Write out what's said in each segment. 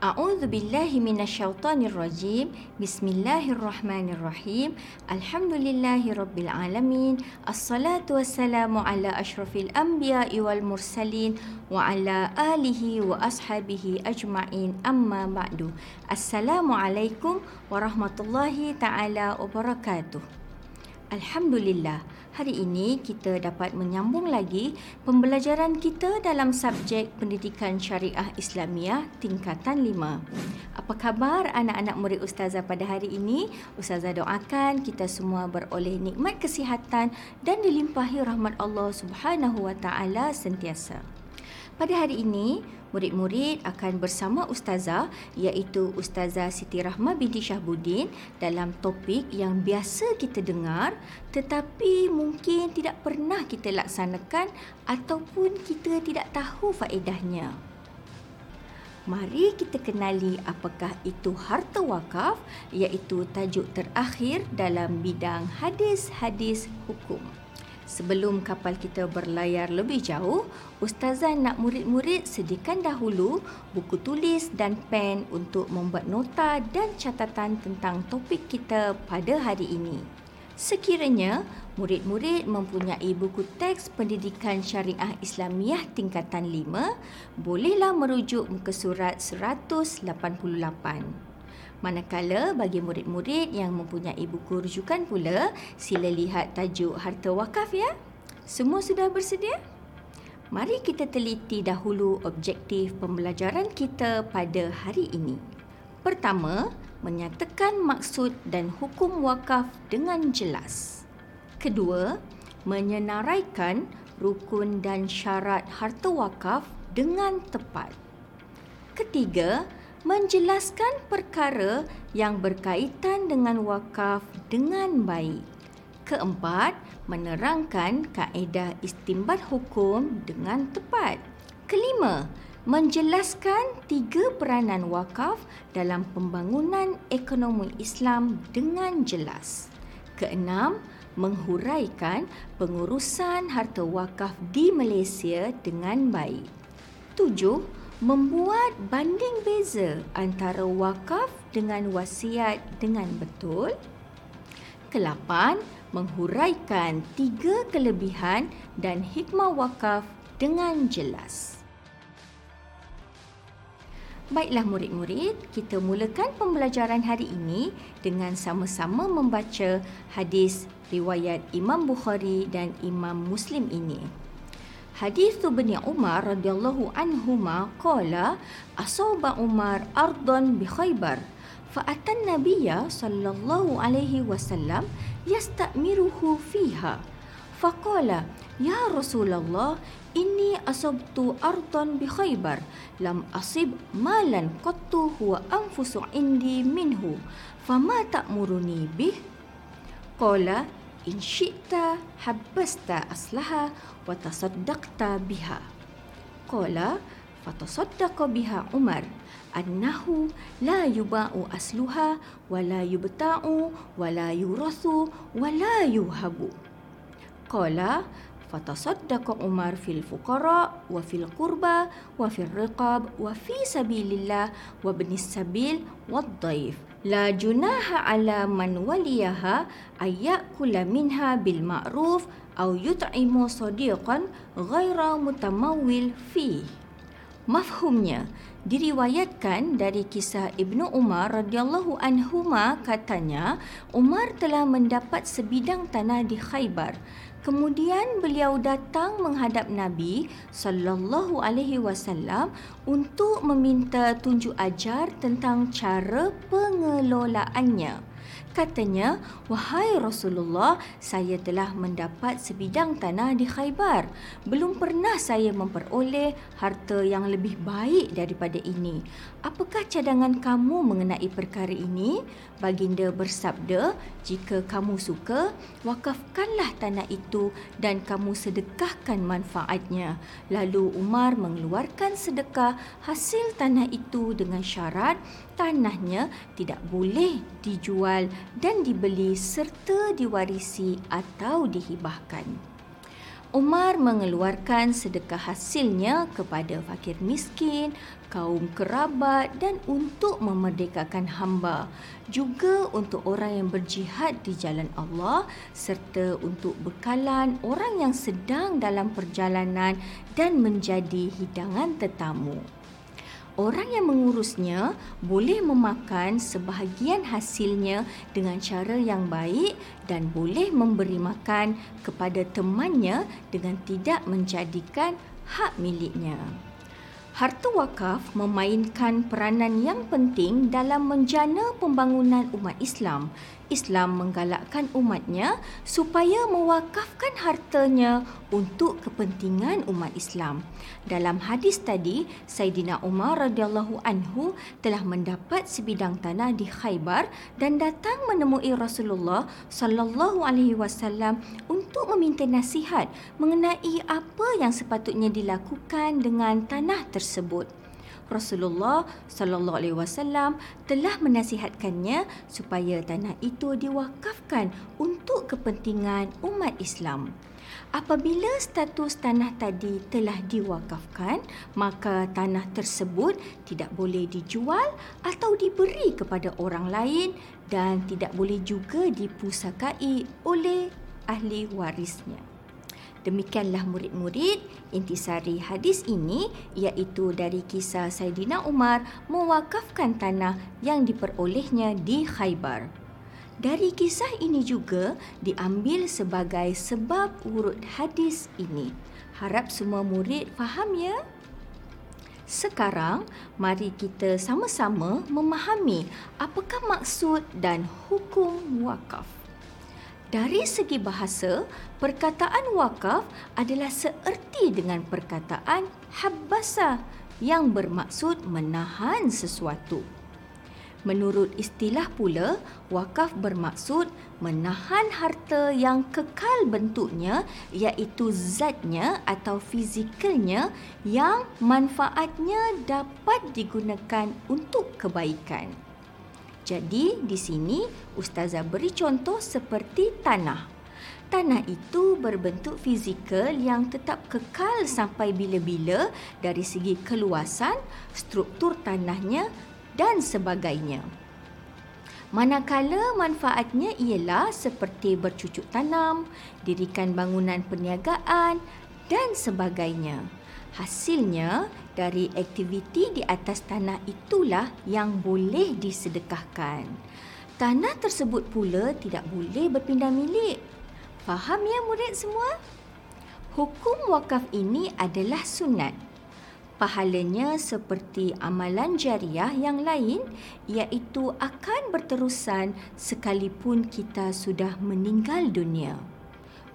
A'udzu billahi minasyaitonir rajim. Bismillahirrahmanirrahim. Alhamdulillahirabbil alamin. Assalatu wassalamu ala asyrafil anbiya'i wal mursalin wa ala alihi wa ashabihi ajma'in amma ba'du. Assalamualaikum warahmatullahi taala wabarakatuh. Alhamdulillah, hari ini kita dapat menyambung lagi pembelajaran kita dalam subjek Pendidikan Syariah Islamiah Tingkatan 5. Apa khabar anak-anak murid Ustazah pada hari ini? Ustazah doakan kita semua beroleh nikmat kesihatan dan dilimpahi rahmat Allah Subhanahu SWT sentiasa. Pada hari ini, murid-murid akan bersama ustazah iaitu Ustazah Siti Rahma binti Syahbudin dalam topik yang biasa kita dengar tetapi mungkin tidak pernah kita laksanakan ataupun kita tidak tahu faedahnya. Mari kita kenali apakah itu harta wakaf iaitu tajuk terakhir dalam bidang hadis-hadis hukum. Sebelum kapal kita berlayar lebih jauh, Ustazah nak murid-murid sediakan dahulu buku tulis dan pen untuk membuat nota dan catatan tentang topik kita pada hari ini. Sekiranya murid-murid mempunyai buku teks pendidikan syariah Islamiah tingkatan 5, bolehlah merujuk muka surat 188. Manakala bagi murid-murid yang mempunyai buku rujukan pula, sila lihat tajuk harta wakaf ya. Semua sudah bersedia? Mari kita teliti dahulu objektif pembelajaran kita pada hari ini. Pertama, menyatakan maksud dan hukum wakaf dengan jelas. Kedua, menyenaraikan rukun dan syarat harta wakaf dengan tepat. Ketiga, menjelaskan perkara yang berkaitan dengan wakaf dengan baik. Keempat, menerangkan kaedah istimbat hukum dengan tepat. Kelima, menjelaskan tiga peranan wakaf dalam pembangunan ekonomi Islam dengan jelas. Keenam, menghuraikan pengurusan harta wakaf di Malaysia dengan baik. Tujuh, membuat banding beza antara wakaf dengan wasiat dengan betul. Kelapan, menghuraikan tiga kelebihan dan hikmah wakaf dengan jelas. Baiklah murid-murid, kita mulakan pembelajaran hari ini dengan sama-sama membaca hadis riwayat Imam Bukhari dan Imam Muslim ini. Hadis Ibn Umar radhiyallahu anhuma qala asaba Umar ardon bi Khaybar fa atan nabiyya sallallahu alaihi wasallam yastamiruhu fiha. Faqala ya rasulullah inni asabtu ardon bi Khaybar lam asib malan qattu huwa anfusu indi minhu fama ta'muruni bih? Qala in syi'ta habbasta aslaha wa tasaddaqta biha. Qala fatasaddaqa biha Umar annahu la yuba'u asluha wa la yubta'u wa la yurathu wa la yuhabu. Qala fatasaddaqa Umar fil fuqara wa fil qurba wa fil riqab la junaha ala man waliyaha ayyakula minha bil ma'ruf aw yut'imu sadiqan ghaira mutamawil fi mafhumnya diriwayatkan dari kisah Ibnu Umar radhiyallahu anhuma katanya Umar telah mendapat sebidang tanah di Khaybar Kemudian beliau datang menghadap Nabi sallallahu alaihi wasallam untuk meminta tunjuk ajar tentang cara pengelolaannya. Katanya, "Wahai Rasulullah, saya telah mendapat sebidang tanah di Khaybar. Belum pernah saya memperoleh harta yang lebih baik daripada ini. Apakah cadangan kamu mengenai perkara ini?" Baginda bersabda, "Jika kamu suka, wakafkanlah tanah itu dan kamu sedekahkan manfaatnya." Lalu Umar mengeluarkan sedekah hasil tanah itu dengan syarat tanahnya tidak boleh dijual dan dibeli serta diwarisi atau dihibahkan. Umar mengeluarkan sedekah hasilnya kepada fakir miskin, kaum kerabat dan untuk memerdekakan hamba. Juga untuk orang yang berjihad di jalan Allah serta untuk bekalan orang yang sedang dalam perjalanan dan menjadi hidangan tetamu orang yang mengurusnya boleh memakan sebahagian hasilnya dengan cara yang baik dan boleh memberi makan kepada temannya dengan tidak menjadikan hak miliknya. Harta wakaf memainkan peranan yang penting dalam menjana pembangunan umat Islam. Islam menggalakkan umatnya supaya mewakafkan hartanya untuk kepentingan umat Islam. Dalam hadis tadi, Saidina Umar radhiyallahu anhu telah mendapat sebidang tanah di Khaybar dan datang menemui Rasulullah sallallahu alaihi wasallam untuk meminta nasihat mengenai apa yang sepatutnya dilakukan dengan tanah tersebut. Rasulullah sallallahu alaihi wasallam telah menasihatkannya supaya tanah itu diwakafkan untuk kepentingan umat Islam. Apabila status tanah tadi telah diwakafkan, maka tanah tersebut tidak boleh dijual atau diberi kepada orang lain dan tidak boleh juga dipusakai oleh ahli warisnya. Demikianlah murid-murid intisari hadis ini iaitu dari kisah Saidina Umar mewakafkan tanah yang diperolehnya di Khaybar. Dari kisah ini juga diambil sebagai sebab urut hadis ini. Harap semua murid faham ya. Sekarang mari kita sama-sama memahami apakah maksud dan hukum wakaf. Dari segi bahasa, perkataan wakaf adalah seerti dengan perkataan habbasa yang bermaksud menahan sesuatu. Menurut istilah pula, wakaf bermaksud menahan harta yang kekal bentuknya iaitu zatnya atau fizikalnya yang manfaatnya dapat digunakan untuk kebaikan. Jadi di sini ustazah beri contoh seperti tanah. Tanah itu berbentuk fizikal yang tetap kekal sampai bila-bila dari segi keluasan, struktur tanahnya dan sebagainya. Manakala manfaatnya ialah seperti bercucuk tanam, dirikan bangunan perniagaan dan sebagainya. Hasilnya dari aktiviti di atas tanah itulah yang boleh disedekahkan. Tanah tersebut pula tidak boleh berpindah milik. Faham ya murid semua? Hukum wakaf ini adalah sunat. Pahalanya seperti amalan jariah yang lain iaitu akan berterusan sekalipun kita sudah meninggal dunia.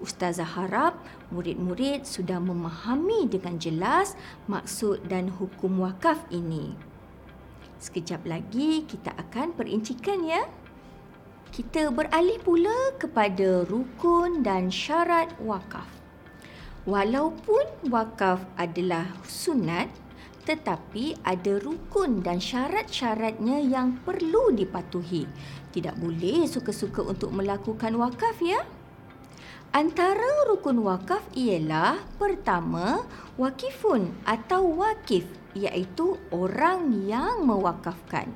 Ustazah harap murid-murid sudah memahami dengan jelas maksud dan hukum wakaf ini. Sekejap lagi kita akan perincikan ya. Kita beralih pula kepada rukun dan syarat wakaf. Walaupun wakaf adalah sunat, tetapi ada rukun dan syarat-syaratnya yang perlu dipatuhi. Tidak boleh suka-suka untuk melakukan wakaf ya. Antara rukun wakaf ialah pertama wakifun atau wakif iaitu orang yang mewakafkan.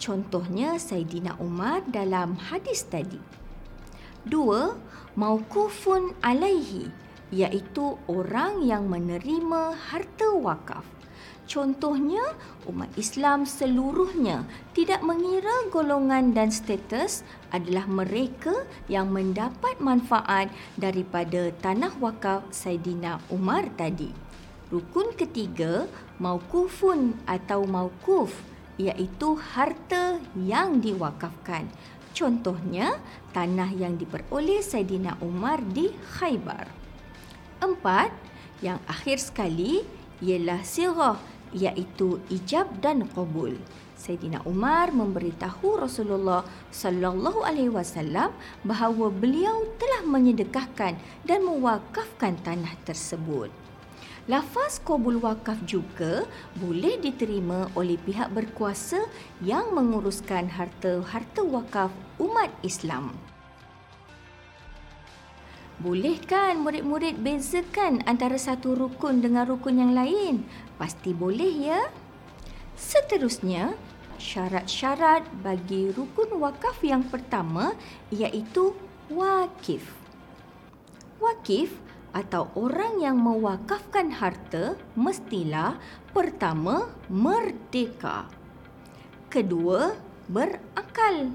Contohnya Saidina Umar dalam hadis tadi. Dua, maukufun alaihi iaitu orang yang menerima harta wakaf. Contohnya, umat Islam seluruhnya tidak mengira golongan dan status adalah mereka yang mendapat manfaat daripada tanah wakaf Saidina Umar tadi. Rukun ketiga, maukufun atau maukuf iaitu harta yang diwakafkan. Contohnya, tanah yang diperoleh Saidina Umar di Khaybar. Empat, yang akhir sekali ialah sirah iaitu ijab dan qabul. Sayyidina Umar memberitahu Rasulullah sallallahu alaihi wasallam bahawa beliau telah menyedekahkan dan mewakafkan tanah tersebut. Lafaz qabul wakaf juga boleh diterima oleh pihak berkuasa yang menguruskan harta-harta wakaf umat Islam. Boleh kan murid-murid bezakan antara satu rukun dengan rukun yang lain? Pasti boleh ya. Seterusnya, syarat-syarat bagi rukun wakaf yang pertama iaitu wakif. Wakif atau orang yang mewakafkan harta mestilah pertama merdeka. Kedua, berakal.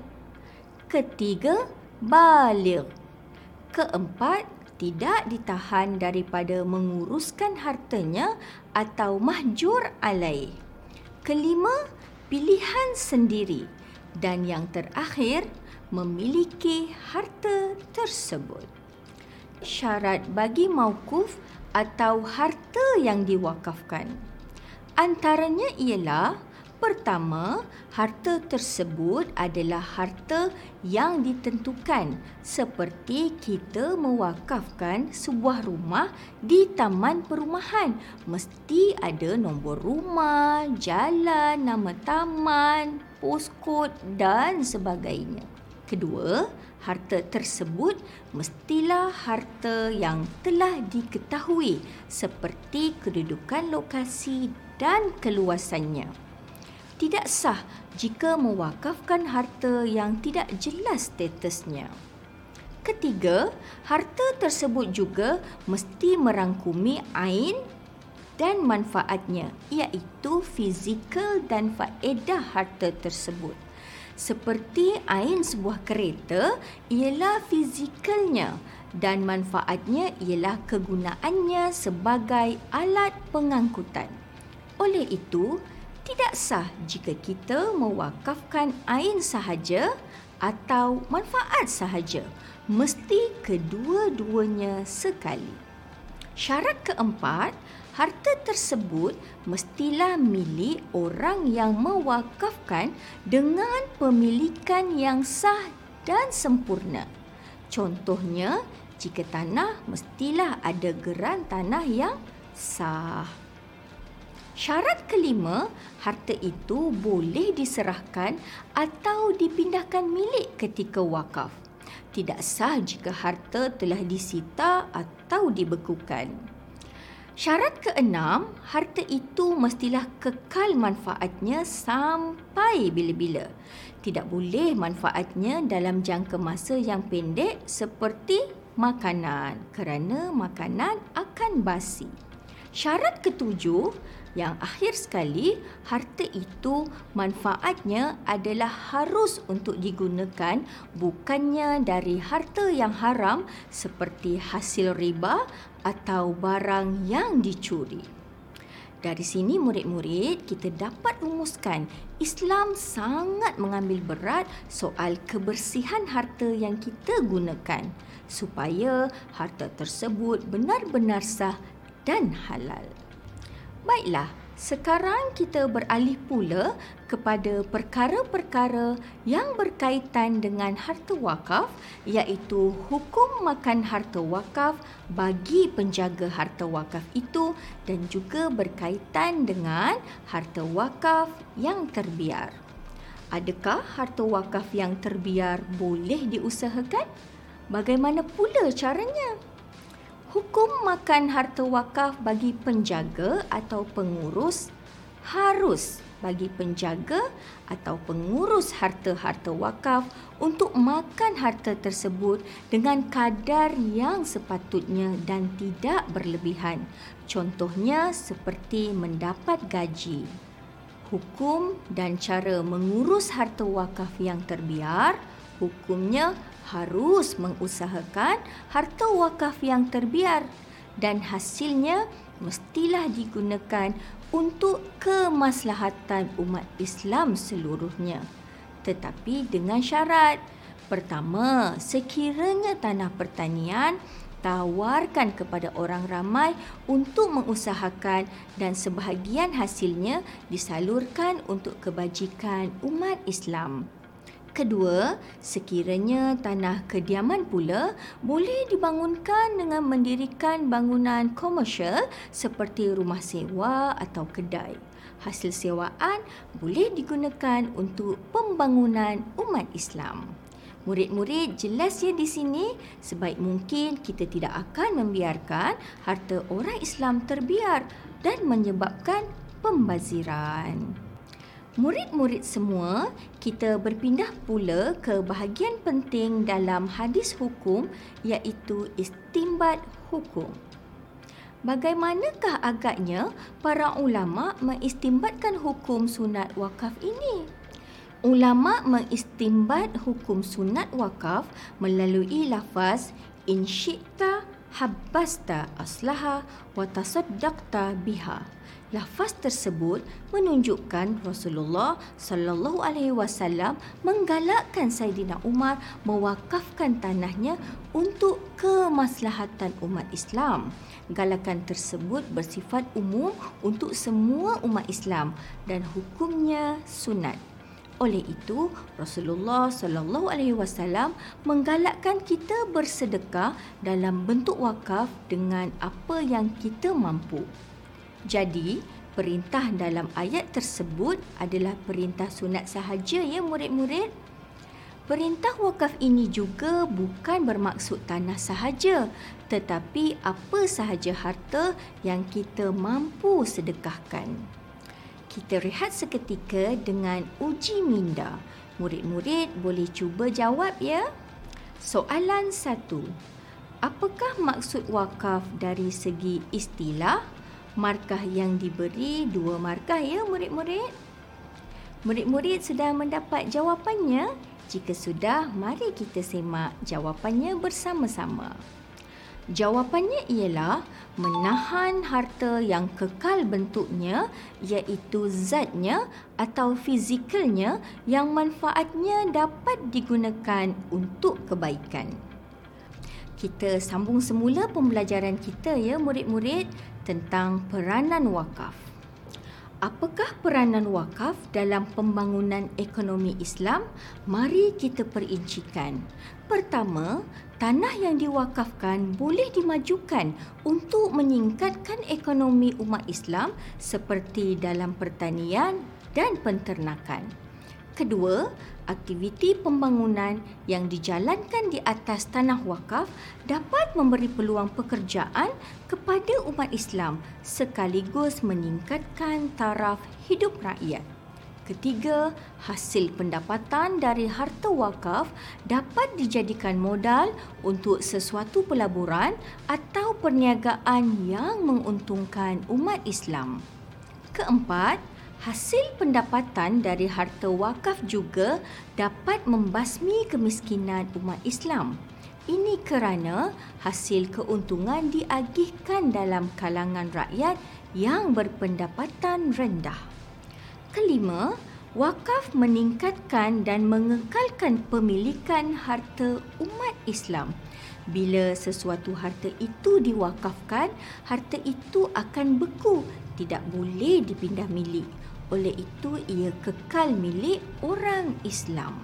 Ketiga, baligh. Keempat, tidak ditahan daripada menguruskan hartanya atau mahjur alaih. Kelima, pilihan sendiri. Dan yang terakhir, memiliki harta tersebut. Syarat bagi maukuf atau harta yang diwakafkan. Antaranya ialah Pertama, harta tersebut adalah harta yang ditentukan seperti kita mewakafkan sebuah rumah di taman perumahan. Mesti ada nombor rumah, jalan, nama taman, poskod dan sebagainya. Kedua, harta tersebut mestilah harta yang telah diketahui seperti kedudukan lokasi dan keluasannya tidak sah jika mewakafkan harta yang tidak jelas statusnya. Ketiga, harta tersebut juga mesti merangkumi ain dan manfaatnya iaitu fizikal dan faedah harta tersebut. Seperti ain sebuah kereta ialah fizikalnya dan manfaatnya ialah kegunaannya sebagai alat pengangkutan. Oleh itu, tidak sah jika kita mewakafkan ain sahaja atau manfaat sahaja. Mesti kedua-duanya sekali. Syarat keempat, harta tersebut mestilah milik orang yang mewakafkan dengan pemilikan yang sah dan sempurna. Contohnya, jika tanah mestilah ada geran tanah yang sah. Syarat kelima, harta itu boleh diserahkan atau dipindahkan milik ketika wakaf. Tidak sah jika harta telah disita atau dibekukan. Syarat keenam, harta itu mestilah kekal manfaatnya sampai bila-bila. Tidak boleh manfaatnya dalam jangka masa yang pendek seperti makanan kerana makanan akan basi. Syarat ketujuh, yang akhir sekali, harta itu manfaatnya adalah harus untuk digunakan bukannya dari harta yang haram seperti hasil riba atau barang yang dicuri. Dari sini murid-murid kita dapat rumuskan Islam sangat mengambil berat soal kebersihan harta yang kita gunakan supaya harta tersebut benar-benar sah dan halal. Baiklah, sekarang kita beralih pula kepada perkara-perkara yang berkaitan dengan harta wakaf iaitu hukum makan harta wakaf bagi penjaga harta wakaf itu dan juga berkaitan dengan harta wakaf yang terbiar. Adakah harta wakaf yang terbiar boleh diusahakan? Bagaimana pula caranya? Hukum makan harta wakaf bagi penjaga atau pengurus harus bagi penjaga atau pengurus harta-harta wakaf untuk makan harta tersebut dengan kadar yang sepatutnya dan tidak berlebihan. Contohnya seperti mendapat gaji. Hukum dan cara mengurus harta wakaf yang terbiar, hukumnya harus mengusahakan harta wakaf yang terbiar dan hasilnya mestilah digunakan untuk kemaslahatan umat Islam seluruhnya. Tetapi dengan syarat. Pertama, sekiranya tanah pertanian tawarkan kepada orang ramai untuk mengusahakan dan sebahagian hasilnya disalurkan untuk kebajikan umat Islam. Kedua, sekiranya tanah kediaman pula boleh dibangunkan dengan mendirikan bangunan komersial seperti rumah sewa atau kedai. Hasil sewaan boleh digunakan untuk pembangunan umat Islam. Murid-murid jelas ya di sini sebaik mungkin kita tidak akan membiarkan harta orang Islam terbiar dan menyebabkan pembaziran. Murid-murid semua, kita berpindah pula ke bahagian penting dalam hadis hukum iaitu istimbat hukum. Bagaimanakah agaknya para ulama mengistimbatkan hukum sunat wakaf ini? Ulama mengistimbat hukum sunat wakaf melalui lafaz in syi'ta habbasta aslaha wa tasaddaqta biha. Lafaz tersebut menunjukkan Rasulullah sallallahu alaihi wasallam menggalakkan Saidina Umar mewakafkan tanahnya untuk kemaslahatan umat Islam. Galakan tersebut bersifat umum untuk semua umat Islam dan hukumnya sunat. Oleh itu, Rasulullah sallallahu alaihi wasallam menggalakkan kita bersedekah dalam bentuk wakaf dengan apa yang kita mampu. Jadi, perintah dalam ayat tersebut adalah perintah sunat sahaja ya murid-murid. Perintah wakaf ini juga bukan bermaksud tanah sahaja, tetapi apa sahaja harta yang kita mampu sedekahkan. Kita rehat seketika dengan uji minda. Murid-murid boleh cuba jawab ya. Soalan satu. Apakah maksud wakaf dari segi istilah? Markah yang diberi dua markah ya murid-murid. Murid-murid sudah mendapat jawapannya? Jika sudah, mari kita semak jawapannya bersama-sama. Jawapannya ialah menahan harta yang kekal bentuknya iaitu zatnya atau fizikalnya yang manfaatnya dapat digunakan untuk kebaikan. Kita sambung semula pembelajaran kita ya murid-murid tentang peranan wakaf. Apakah peranan wakaf dalam pembangunan ekonomi Islam? Mari kita perincikan. Pertama, tanah yang diwakafkan boleh dimajukan untuk meningkatkan ekonomi umat Islam seperti dalam pertanian dan penternakan. Kedua, aktiviti pembangunan yang dijalankan di atas tanah wakaf dapat memberi peluang pekerjaan kepada umat Islam sekaligus meningkatkan taraf hidup rakyat. Ketiga, hasil pendapatan dari harta wakaf dapat dijadikan modal untuk sesuatu pelaburan atau perniagaan yang menguntungkan umat Islam. Keempat, Hasil pendapatan dari harta wakaf juga dapat membasmi kemiskinan umat Islam. Ini kerana hasil keuntungan diagihkan dalam kalangan rakyat yang berpendapatan rendah. Kelima, wakaf meningkatkan dan mengekalkan pemilikan harta umat Islam. Bila sesuatu harta itu diwakafkan, harta itu akan beku, tidak boleh dipindah milik. Oleh itu ia kekal milik orang Islam.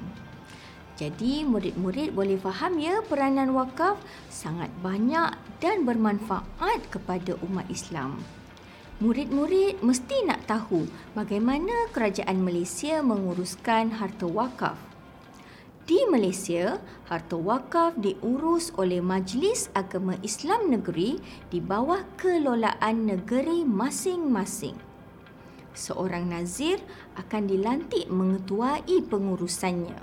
Jadi murid-murid boleh faham ya peranan wakaf sangat banyak dan bermanfaat kepada umat Islam. Murid-murid mesti nak tahu bagaimana kerajaan Malaysia menguruskan harta wakaf. Di Malaysia, harta wakaf diurus oleh Majlis Agama Islam Negeri di bawah kelolaan negeri masing-masing seorang nazir akan dilantik mengetuai pengurusannya.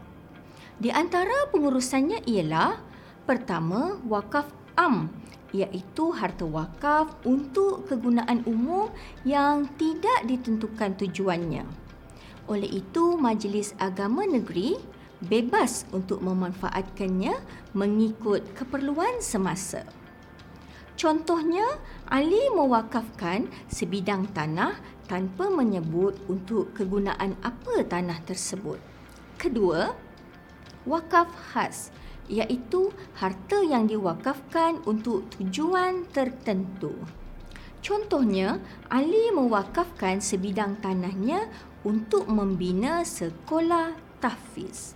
Di antara pengurusannya ialah pertama wakaf am iaitu harta wakaf untuk kegunaan umum yang tidak ditentukan tujuannya. Oleh itu majlis agama negeri bebas untuk memanfaatkannya mengikut keperluan semasa. Contohnya, Ali mewakafkan sebidang tanah tanpa menyebut untuk kegunaan apa tanah tersebut. Kedua, wakaf khas iaitu harta yang diwakafkan untuk tujuan tertentu. Contohnya, Ali mewakafkan sebidang tanahnya untuk membina sekolah tahfiz.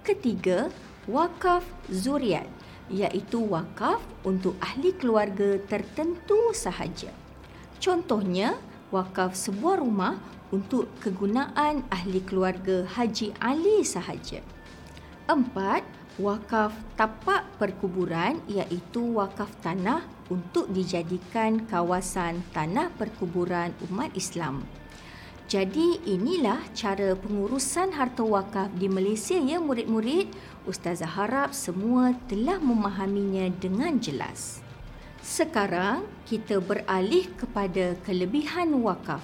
Ketiga, wakaf zuriat iaitu wakaf untuk ahli keluarga tertentu sahaja. Contohnya, wakaf sebuah rumah untuk kegunaan ahli keluarga Haji Ali sahaja. Empat, wakaf tapak perkuburan iaitu wakaf tanah untuk dijadikan kawasan tanah perkuburan umat Islam. Jadi inilah cara pengurusan harta wakaf di Malaysia ya murid-murid. Ustazah harap semua telah memahaminya dengan jelas. Sekarang kita beralih kepada kelebihan wakaf.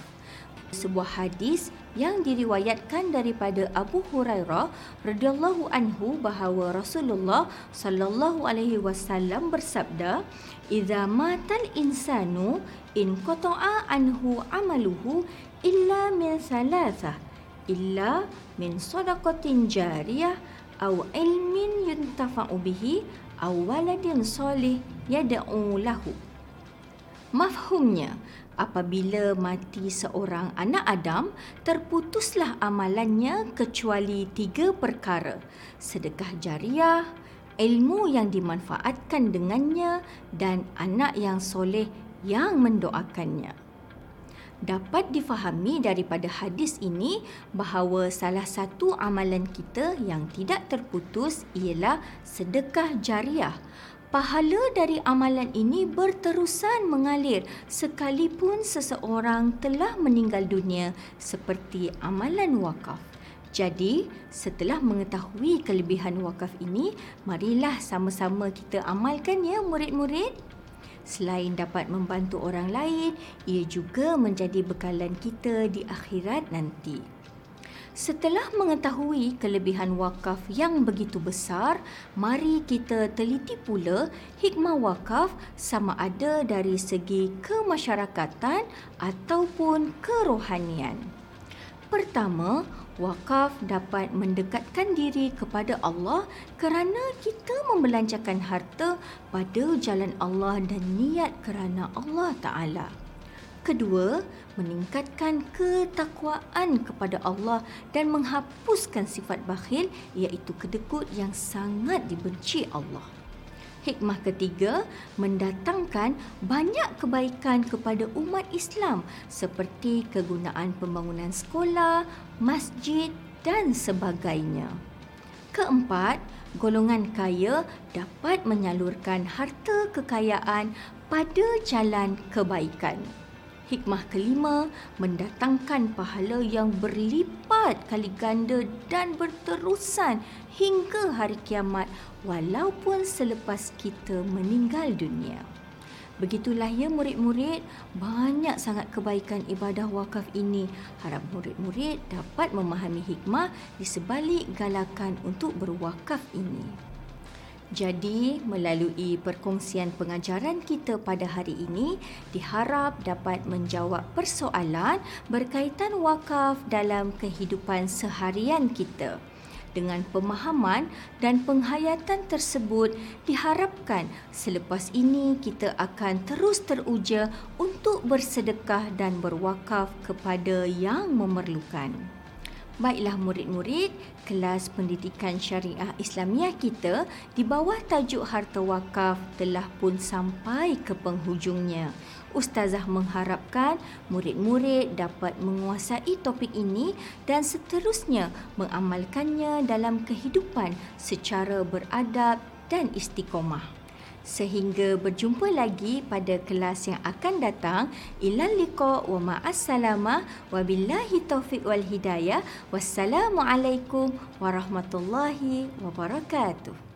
Sebuah hadis yang diriwayatkan daripada Abu Hurairah radhiyallahu anhu bahawa Rasulullah sallallahu alaihi wasallam bersabda, "Idza matal insanu in qata'a anhu amaluhu illa min thalathah illa min sadaqatin jariyah aw ilmin yuntafa'u bihi aw waladin solih yad'u lahu. Mafhumnya apabila mati seorang anak Adam terputuslah amalannya kecuali tiga perkara. Sedekah jariah ilmu yang dimanfaatkan dengannya dan anak yang soleh yang mendoakannya dapat difahami daripada hadis ini bahawa salah satu amalan kita yang tidak terputus ialah sedekah jariah. Pahala dari amalan ini berterusan mengalir sekalipun seseorang telah meninggal dunia seperti amalan wakaf. Jadi, setelah mengetahui kelebihan wakaf ini, marilah sama-sama kita amalkan ya murid-murid. Selain dapat membantu orang lain, ia juga menjadi bekalan kita di akhirat nanti. Setelah mengetahui kelebihan wakaf yang begitu besar, mari kita teliti pula hikmah wakaf sama ada dari segi kemasyarakatan ataupun kerohanian. Pertama, wakaf dapat mendekatkan diri kepada Allah kerana kita membelanjakan harta pada jalan Allah dan niat kerana Allah Ta'ala. Kedua, meningkatkan ketakwaan kepada Allah dan menghapuskan sifat bakhil iaitu kedekut yang sangat dibenci Allah. Hikmah ketiga, mendatangkan banyak kebaikan kepada umat Islam seperti kegunaan pembangunan sekolah, masjid dan sebagainya. Keempat, golongan kaya dapat menyalurkan harta kekayaan pada jalan kebaikan. Hikmah kelima, mendatangkan pahala yang berlipat kali ganda dan berterusan hingga hari kiamat walaupun selepas kita meninggal dunia. Begitulah ya murid-murid, banyak sangat kebaikan ibadah wakaf ini. Harap murid-murid dapat memahami hikmah di sebalik galakan untuk berwakaf ini. Jadi, melalui perkongsian pengajaran kita pada hari ini, diharap dapat menjawab persoalan berkaitan wakaf dalam kehidupan seharian kita. Dengan pemahaman dan penghayatan tersebut, diharapkan selepas ini kita akan terus teruja untuk bersedekah dan berwakaf kepada yang memerlukan. Baiklah murid-murid, kelas pendidikan syariah Islamiah kita di bawah tajuk harta wakaf telah pun sampai ke penghujungnya. Ustazah mengharapkan murid-murid dapat menguasai topik ini dan seterusnya mengamalkannya dalam kehidupan secara beradab dan istiqomah. Sehingga berjumpa lagi pada kelas yang akan datang. Ilal liqa wa ma'assalamah wa billahi taufiq wal hidayah. Wassalamualaikum warahmatullahi wabarakatuh.